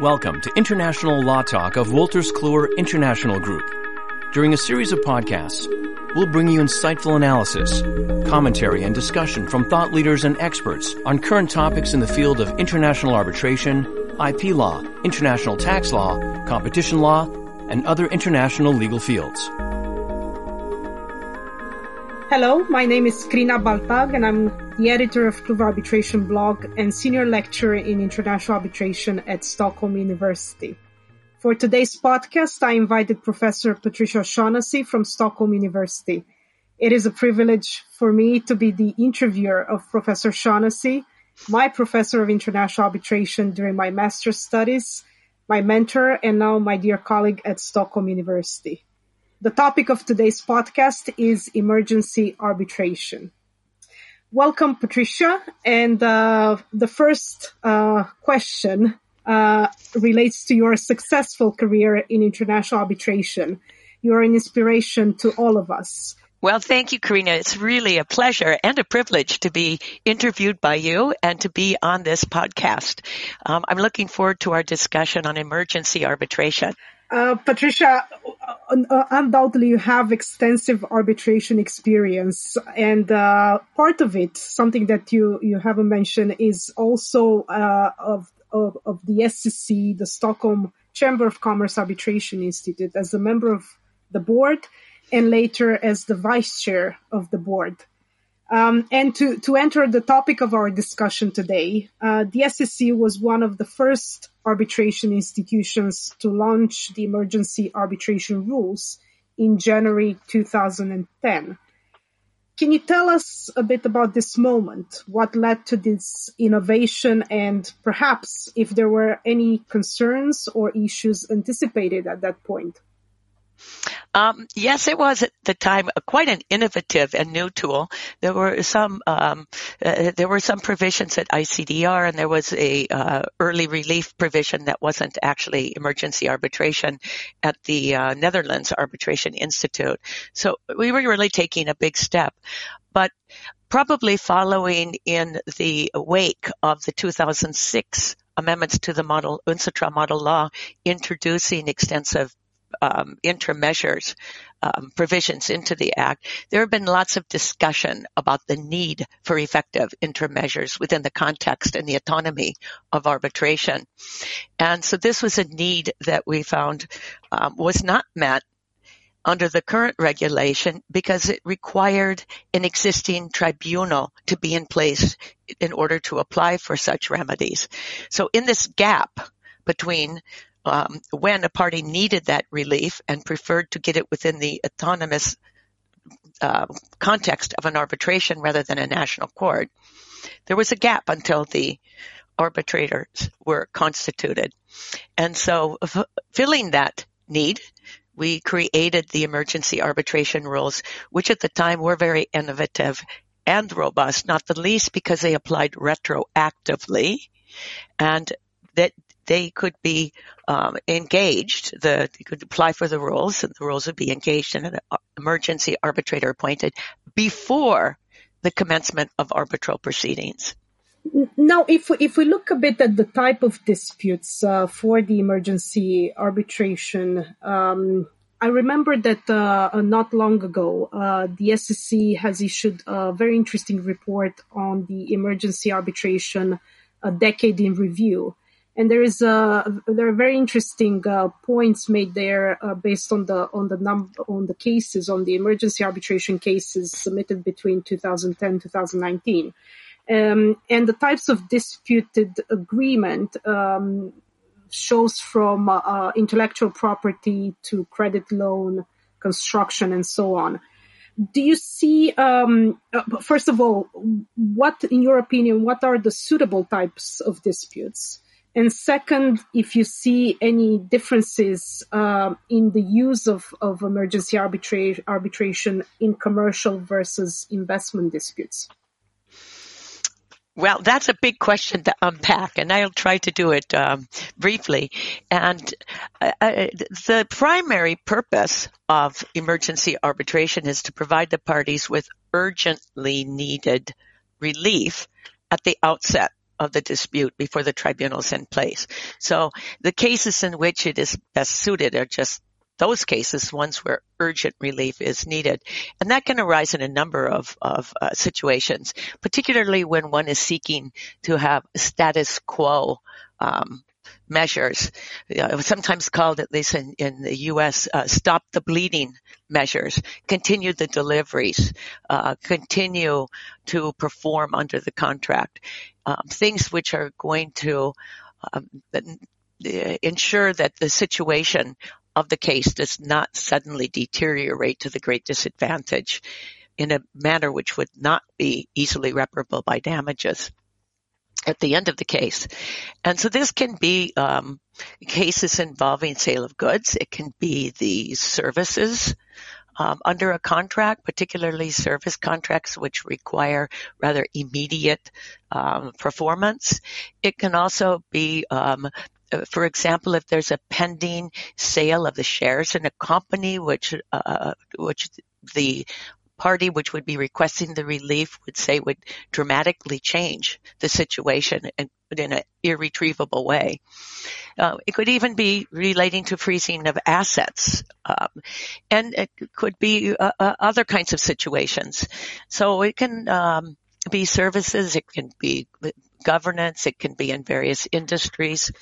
Welcome to International Law Talk of Wolters Kluwer International Group. During a series of podcasts, we'll bring you insightful analysis, commentary, and discussion from thought leaders and experts on current topics in the field of international arbitration, IP law, international tax law, competition law, and other international legal fields. Hello, my name is Crina Baltag and I'm the editor of Kluwer Arbitration blog and senior lecturer in international arbitration at Stockholm University. For today's podcast, I invited Professor Patricia Shaughnessy from Stockholm University. It is a privilege for me to be the interviewer of Professor Shaughnessy, my professor of international arbitration during my master's studies, my mentor, and now my dear colleague at Stockholm University. The topic of today's podcast is emergency arbitration. Welcome, Patricia. And uh, the first uh, question uh, relates to your successful career in international arbitration. You're an inspiration to all of us. Well, thank you, Karina. It's really a pleasure and a privilege to be interviewed by you and to be on this podcast. Um, I'm looking forward to our discussion on emergency arbitration. Uh, Patricia, uh, undoubtedly you have extensive arbitration experience, and uh, part of it, something that you you haven't mentioned, is also uh, of, of, of the SCC, the Stockholm Chamber of Commerce Arbitration Institute, as a member of the board, and later as the vice chair of the board. Um, and to, to enter the topic of our discussion today, uh, the SCC was one of the first arbitration institutions to launch the emergency arbitration rules in January 2010. Can you tell us a bit about this moment? What led to this innovation and perhaps if there were any concerns or issues anticipated at that point? Um, yes, it was at the time quite an innovative and new tool. There were some um, uh, there were some provisions at ICDR, and there was a uh, early relief provision that wasn't actually emergency arbitration at the uh, Netherlands Arbitration Institute. So we were really taking a big step, but probably following in the wake of the 2006 amendments to the model UNCITRAL model law introducing extensive um, interim measures um, provisions into the act, there have been lots of discussion about the need for effective interim measures within the context and the autonomy of arbitration. And so this was a need that we found um, was not met under the current regulation because it required an existing tribunal to be in place in order to apply for such remedies. So in this gap between um, when a party needed that relief and preferred to get it within the autonomous uh, context of an arbitration rather than a national court, there was a gap until the arbitrators were constituted. And so f- filling that need, we created the emergency arbitration rules, which at the time were very innovative and robust, not the least because they applied retroactively and that they could be um, engaged. The you could apply for the rules, and the rules would be engaged, and an emergency arbitrator appointed before the commencement of arbitral proceedings. Now, if we, if we look a bit at the type of disputes uh, for the emergency arbitration, um, I remember that uh, not long ago, uh, the SCC has issued a very interesting report on the emergency arbitration, a decade in review and there is a there are very interesting uh, points made there uh, based on the on the num on the cases on the emergency arbitration cases submitted between 2010 2019 um, and the types of disputed agreement um, shows from uh, uh intellectual property to credit loan construction and so on. Do you see um, uh, first of all what in your opinion what are the suitable types of disputes and second, if you see any differences uh, in the use of, of emergency arbitra- arbitration in commercial versus investment disputes. Well, that's a big question to unpack, and I'll try to do it um, briefly. And uh, uh the primary purpose of emergency arbitration is to provide the parties with urgently needed relief at the outset of the dispute before the tribunal is in place. So the cases in which it is best suited are just those cases, ones where urgent relief is needed. And that can arise in a number of, of uh, situations, particularly when one is seeking to have status quo um, measures, uh, sometimes called, at least in, in the U.S., uh, stop the bleeding measures, continue the deliveries, uh, continue to perform under the contract, um, things which are going to um, ensure that the situation of the case does not suddenly deteriorate to the great disadvantage in a manner which would not be easily reparable by damages at the end of the case. And so this can be um, cases involving sale of goods. It can be the services um, under a contract, particularly service contracts which require rather immediate um, performance. It can also be um, for example, if there's a pending sale of the shares in a company, which uh, which the party which would be requesting the relief would say would dramatically change the situation and in an irretrievable way. Uh, it could even be relating to freezing of assets, um, and it could be uh, uh, other kinds of situations. So it can um, be services, it can be governance. It can be in various industries.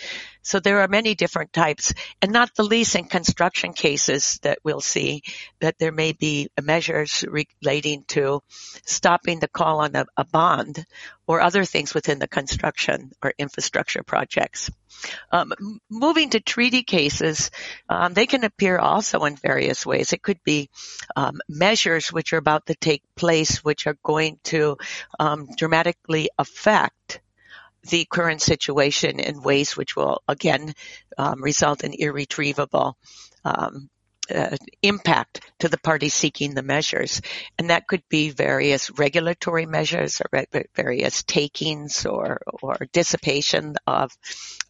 So there are many different types and not the least in construction cases that we'll see that there may be measures relating to stopping the call on a, a bond or other things within the construction or infrastructure projects. Um, moving to treaty cases, um, they can appear also in various ways. It could be um, measures which are about to take place, which are going to um, dramatically affect the current situation in ways which will again um, result in irretrievable um, uh, impact to the party seeking the measures. And that could be various regulatory measures or various takings or, or dissipation of,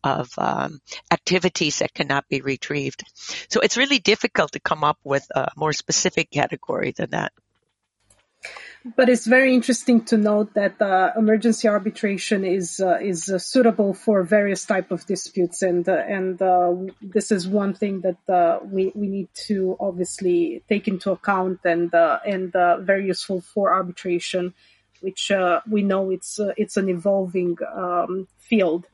of um, activities that cannot be retrieved. So it's really difficult to come up with a more specific category than that. But it's very interesting to note that uh, emergency arbitration is uh, is uh, suitable for various type of disputes, and uh, and uh, this is one thing that uh, we we need to obviously take into account, and and very useful for arbitration, which we know it's it's an evolving um, field.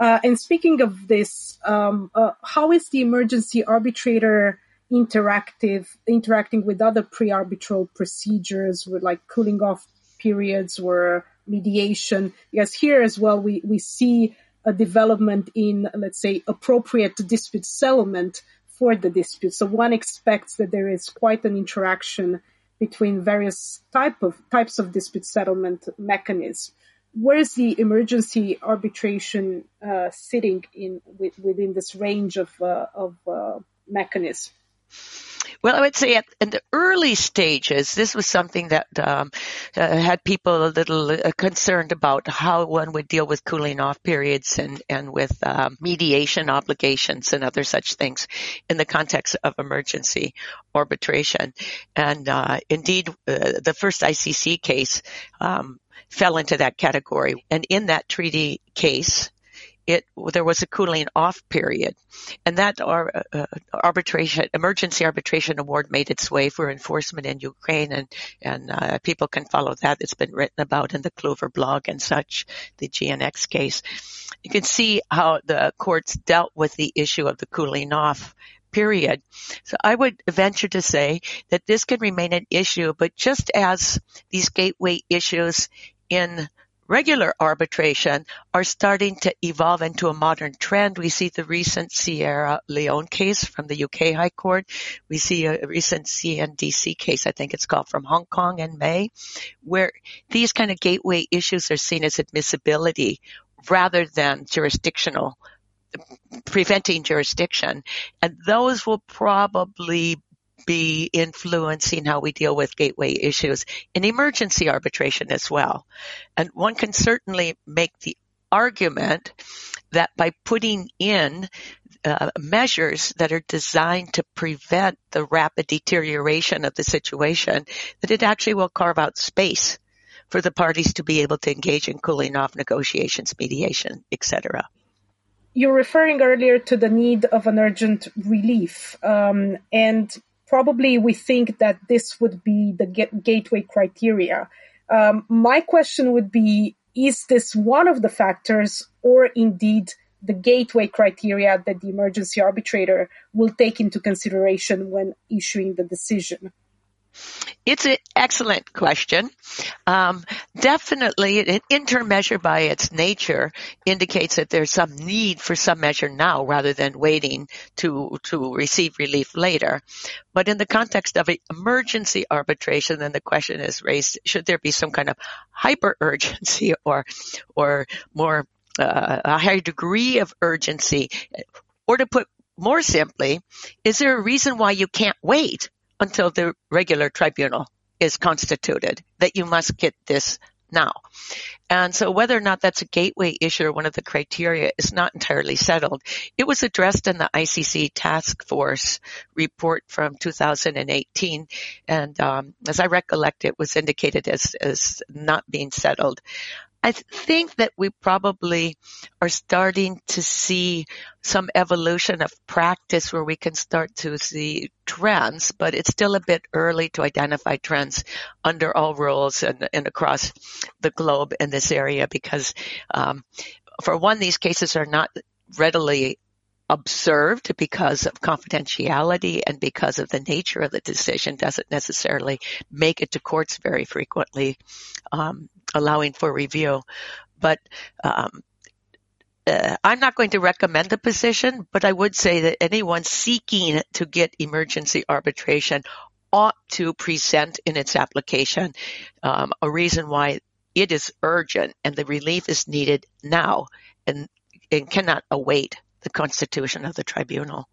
and speaking of this, um, how is the emergency arbitrator? Interactive, interacting with other pre-arbitral procedures with like cooling off periods or mediation. Because here as well, we, we see a development in, let's say, appropriate dispute settlement for the dispute. So one expects that there is quite an interaction between various type of types of dispute settlement mechanisms. Where is the emergency arbitration uh, sitting in within this range of uh, of uh, mechanisms? Well, I would say at, in the early stages, this was something that um, uh, had people a little uh, concerned about how one would deal with cooling off periods and and with uh, mediation obligations and other such things in the context of emergency arbitration. And uh, indeed, uh, the first ICC case um, fell into that category. And in that treaty case, it there was a cooling off period, and that uh, uh, arbitration emergency arbitration award made its way for enforcement in Ukraine, and and uh, people can follow that. It's been written about in the Kluwer blog and such, the JKX case. You can see how the courts dealt with the issue of the cooling off period. So I would venture to say that this can remain an issue, but just as these gateway issues in regular arbitration are starting to evolve into a modern trend. We see the recent Sierra Leone case from the UK High Court. We see a recent CNDC case, I think it's called from Hong Kong in May, where these kind of gateway issues are seen as admissibility rather than jurisdictional preventing jurisdiction. And those will probably be influencing how we deal with gateway issues in emergency arbitration as well. And one can certainly make the argument that by putting in uh, measures that are designed to prevent the rapid deterioration of the situation, that it actually will carve out space for the parties to be able to engage in cooling off negotiations, mediation, etc. You're referring earlier to the need of an urgent relief, um, and probably we think that this would be the gateway criteria. Um, my question would be: Is this one of the factors, or indeed the gateway criteria that the emergency arbitrator will take into consideration when issuing the decision? It's an excellent question. Um, definitely, an interim measure by its nature indicates that there's some need for some measure now rather than waiting to to receive relief later. But in the context of emergency arbitration, then the question is raised: Should there be some kind of hyper urgency or or more uh, a higher degree of urgency? Or to put more simply, is there a reason why you can't wait until the regular tribunal is constituted, that you must get this now. And so whether or not that's a gateway issue or one of the criteria is not entirely settled. It was addressed in the ICC task force report from 2018. And um, as I recollect, it was indicated as, as not being settled. I think that we probably are starting to see some evolution of practice where we can start to see trends, but it's still a bit early to identify trends under all rules and, and across the globe in this area because, um, for one, these cases are not readily observed because of confidentiality and because of the nature of the decision doesn't necessarily make it to courts very frequently, um, allowing for review. But um, uh, I'm not going to recommend the position, but I would say that anyone seeking to get emergency arbitration ought to present in its application um, a reason why it is urgent and the relief is needed now and, and cannot await the constitution of the tribunal.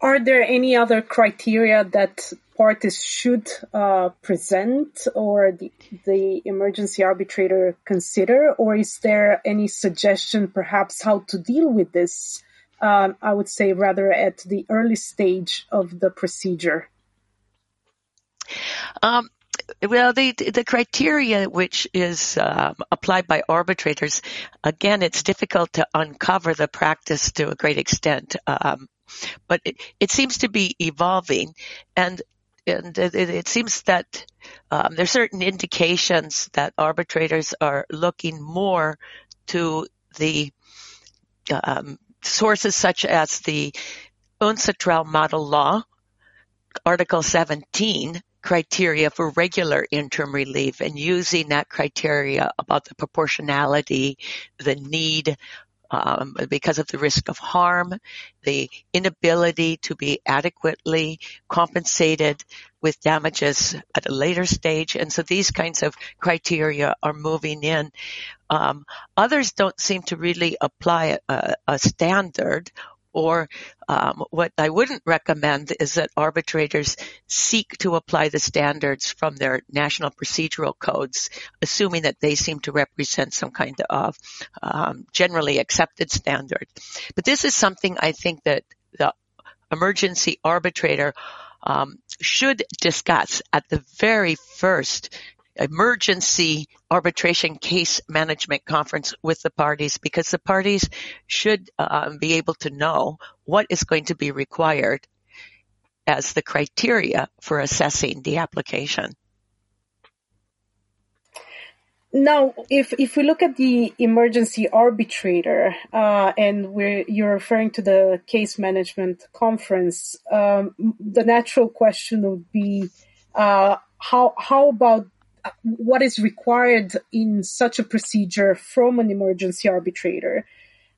Are there any other criteria that parties should uh, present or the, the emergency arbitrator consider, or is there any suggestion perhaps how to deal with this? Um, I would say rather at the early stage of the procedure. Um, well, the the criteria which is um, applied by arbitrators, again, it's difficult to uncover the practice to a great extent, um, but it, it seems to be evolving, and and it, it seems that um, there are certain indications that arbitrators are looking more to the um, sources such as the UNCITRAL model law, Article 17, criteria for regular interim relief and using that criteria about the proportionality, the need, um, because of the risk of harm, the inability to be adequately compensated with damages at a later stage. And so these kinds of criteria are moving in. Um, others don't seem to really apply a, a standard or um, what I wouldn't recommend is that arbitrators seek to apply the standards from their national procedural codes, assuming that they seem to represent some kind of um, generally accepted standard. But this is something I think that the emergency arbitrator um, should discuss at the very first emergency arbitration case management conference with the parties because the parties should um, be able to know what is going to be required as the criteria for assessing the application. Now, if if we look at the emergency arbitrator, uh, and you're referring to the case management conference, um, the natural question would be, uh, how how about what is required in such a procedure from an emergency arbitrator.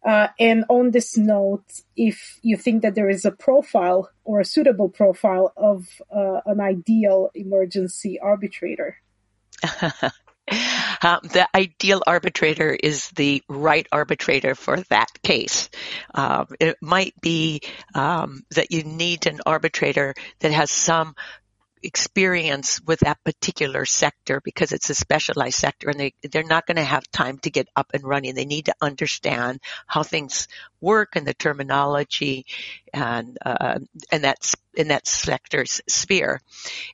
Uh, and on this note, if you think that there is a profile or a suitable profile of uh, an ideal emergency arbitrator. Um, the ideal arbitrator is the right arbitrator for that case. Um, it might be um, that you need an arbitrator that has some experience with that particular sector because it's a specialized sector and they, they're not going to have time to get up and running. They need to understand how things work and the terminology and, uh, and that's in that sector's sphere.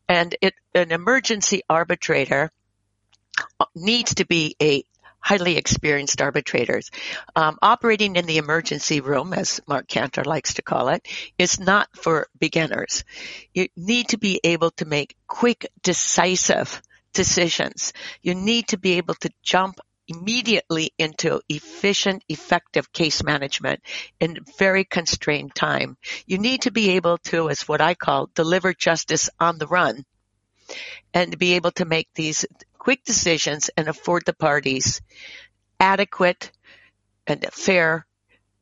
And it, an emergency arbitrator needs to be a highly experienced arbitrators. Um, operating in the emergency room, as Mark Kantor likes to call it, is not for beginners. You need to be able to make quick, decisive decisions. You need to be able to jump immediately into efficient, effective case management in very constrained time. You need to be able to, as what I call, deliver justice on the run and be able to make these quick decisions and afford the parties adequate and fair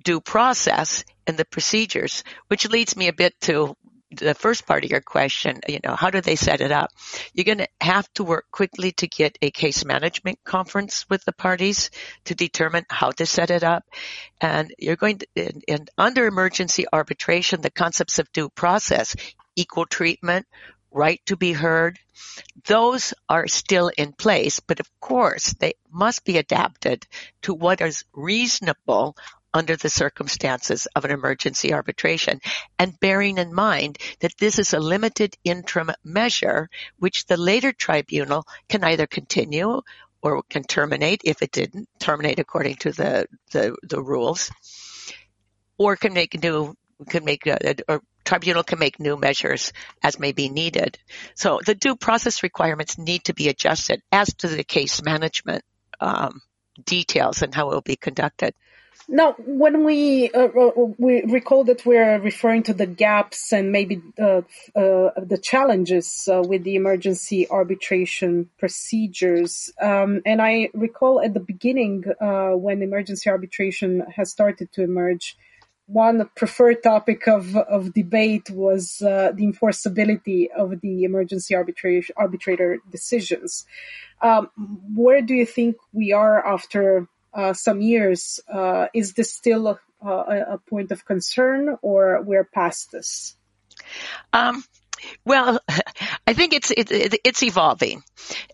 due process in the procedures, which leads me a bit to the first part of your question, you know, how do they set it up? You're going to have to work quickly to get a case management conference with the parties to determine how to set it up. And you're going to, under emergency arbitration, the concepts of due process, equal treatment, right to be heard, those are still in place, but of course they must be adapted to what is reasonable under the circumstances of an emergency arbitration and bearing in mind that this is a limited interim measure which the later tribunal can either continue or can terminate if it didn't terminate according to the, the, the rules or can make new can make uh, a, a, tribunal can make new measures as may be needed. So the due process requirements need to be adjusted as to the case management um, details and how it will be conducted. Now, when we uh, uh, we recall that we're referring to the gaps and maybe uh, uh, the challenges uh, with the emergency arbitration procedures, um, and I recall at the beginning uh, when emergency arbitration has started to emerge, one preferred topic of, of debate was uh, the enforceability of the emergency arbitrator decisions. Um, where do you think we are after uh, some years? Uh, is this still a, a, point of concern, or we're past this? Um, well, I think it's it, it's evolving,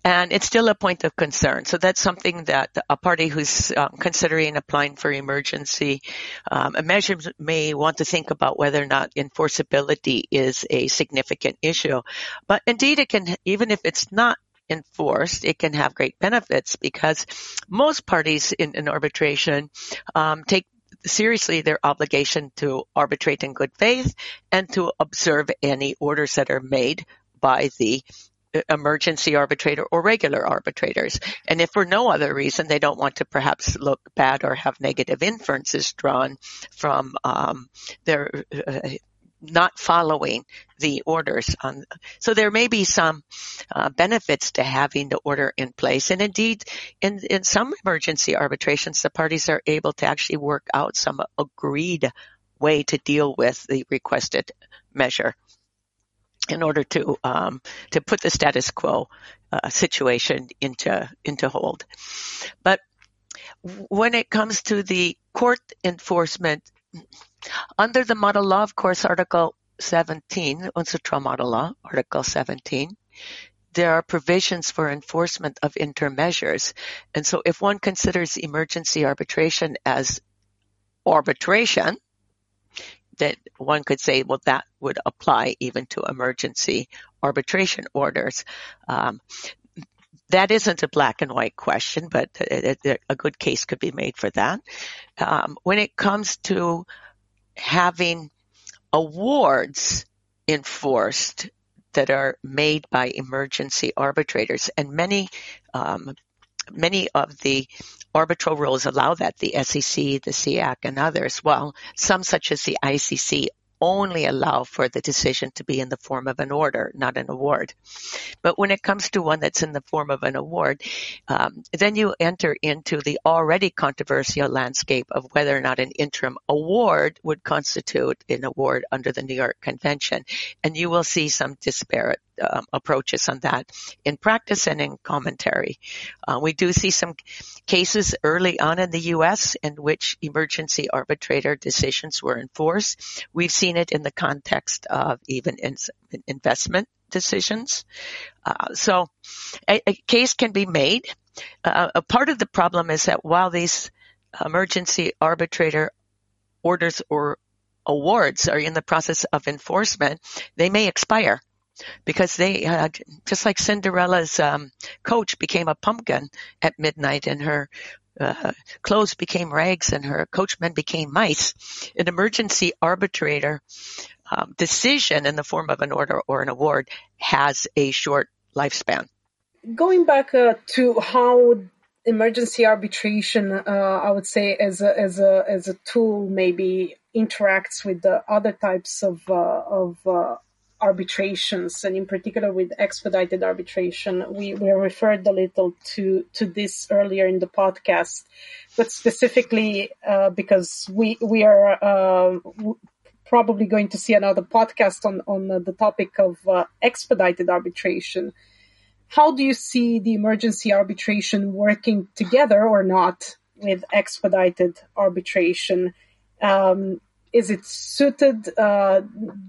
and it's still a point of concern. So that's something that a party who's um, considering applying for emergency um, measures may want to think about whether or not enforceability is a significant issue. But indeed, it can even if it's not enforced, it can have great benefits because most parties in, in arbitration um, take seriously their obligation to arbitrate in good faith and to observe any orders that are made by the emergency arbitrator or regular arbitrators. And if for no other reason they don't want to perhaps look bad or have negative inferences drawn from um, their uh, not following the orders on. So there may be some uh, benefits to having the order in place. And indeed, in, in some emergency arbitrations, the parties are able to actually work out some agreed way to deal with the requested measure in order to um, to put the status quo uh, situation into into hold. But when it comes to the court enforcement under the model law, of course, Article 17, UNCITRAL model law, Article 17, there are provisions for enforcement of interim measures. And so if one considers emergency arbitration as arbitration, that one could say, well, that would apply even to emergency arbitration orders. Um, that isn't a black and white question, but a, a good case could be made for that. Um, when it comes to having awards enforced that are made by emergency arbitrators, and many um, many of the arbitral rules allow that. The SCC, the SIAC, and others. Well, some such as the ICC only allow for the decision to be in the form of an order, not an award. But when it comes to one that's in the form of an award, um, then you enter into the already controversial landscape of whether or not an interim award would constitute an award under the New York Convention. And you will see some disparate um, approaches on that in practice and in commentary. Uh, we do see some cases early on in the U.S. in which emergency arbitrator decisions were enforced. We've seen it in the context of even in investment decisions. Uh, so a, a, case can be made. Uh, a part of the problem is that while these emergency arbitrator orders or awards are in the process of enforcement, they may expire because they uh, just like Cinderella's um, coach became a pumpkin at midnight and her uh, clothes became rags and her coachmen became mice. An emergency arbitrator um, decision in the form of an order or an award has a short lifespan. Going back uh, to how emergency arbitration, uh, I would say, as a as a as a tool, maybe interacts with the other types of uh, of uh, arbitrations, and in particular with expedited arbitration. We, we referred a little to, to this earlier in the podcast, but specifically uh, because we, we are uh, probably going to see another podcast on, on the topic of uh, expedited arbitration. How do you see the emergency arbitration working together or not with expedited arbitration? Um, is it suited? Uh,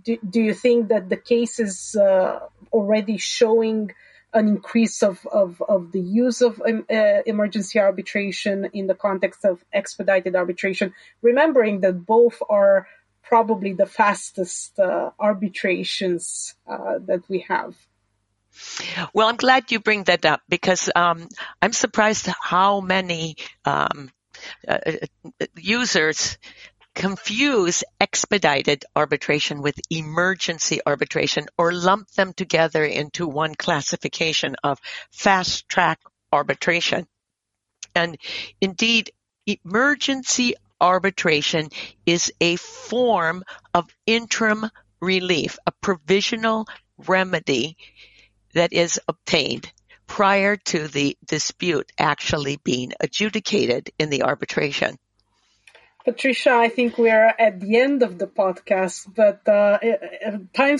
do, do, you think that the case is uh, already showing an increase of, of, of the use of um, uh, emergency arbitration in the context of expedited arbitration, remembering that both are probably the fastest uh, arbitrations uh, that we have? Well, I'm glad you bring that up because um, I'm surprised how many um, uh, users confuse expedited arbitration with emergency arbitration or lump them together into one classification of fast track arbitration. And indeed, emergency arbitration is a form of interim relief, a provisional remedy that is obtained prior to the dispute actually being adjudicated in the arbitration. Patricia, I think we're at the end of the podcast, but uh, time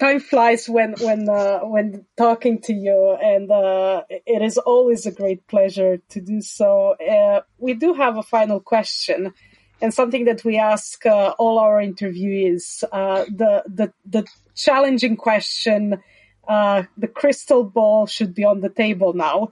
time flies when when uh, when talking to you, and uh, it is always a great pleasure to do so. Uh, we do have a final question, and something that we ask uh, all our interviewees: uh, the the the challenging question. the crystal ball should be on the table now.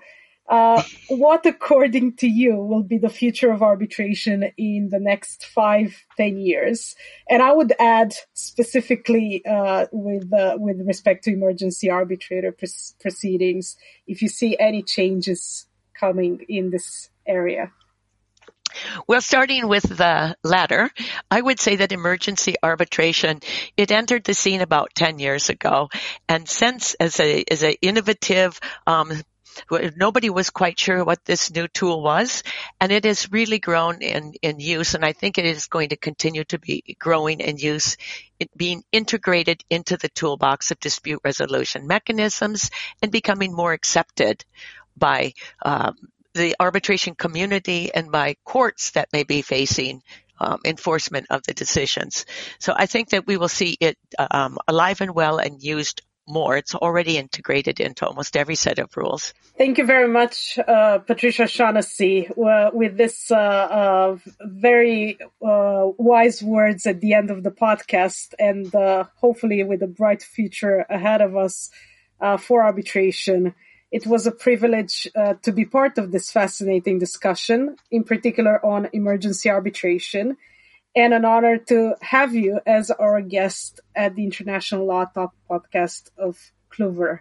Uh, what, according to you, will be the future of arbitration in the next five, ten years? And I would add specifically uh, with uh, with respect to emergency arbitrator pr- proceedings, if you see any changes coming in this area. Well, starting with the latter, I would say that emergency arbitration, it entered the scene about 10 years ago. And since as a, as an innovative, um, Nobody was quite sure what this new tool was, and it has really grown in, in use, and I think it is going to continue to be growing in use, being integrated into the toolbox of dispute resolution mechanisms and becoming more accepted by um, the arbitration community and by courts that may be facing um, enforcement of the decisions. So I think that we will see it um, alive and well and used more. It's already integrated into almost every set of rules. Thank you very much, uh, Patricia Shaughnessy, uh, with this uh, uh very uh, wise words at the end of the podcast, and uh, hopefully with a bright future ahead of us for arbitration. It was a privilege to be part of this fascinating discussion, in particular on emergency arbitration and an honor to have you as our guest at the International Law Talk podcast of Kluwer.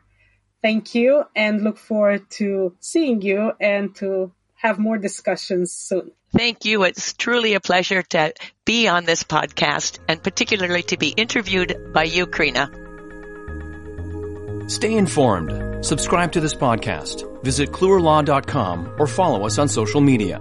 Thank you and look forward to seeing you and to have more discussions soon. Thank you. It's truly a pleasure to be on this podcast and particularly to be interviewed by you, Karina. Stay informed. Subscribe to this podcast. Visit kluwerlaw.com or follow us on social media.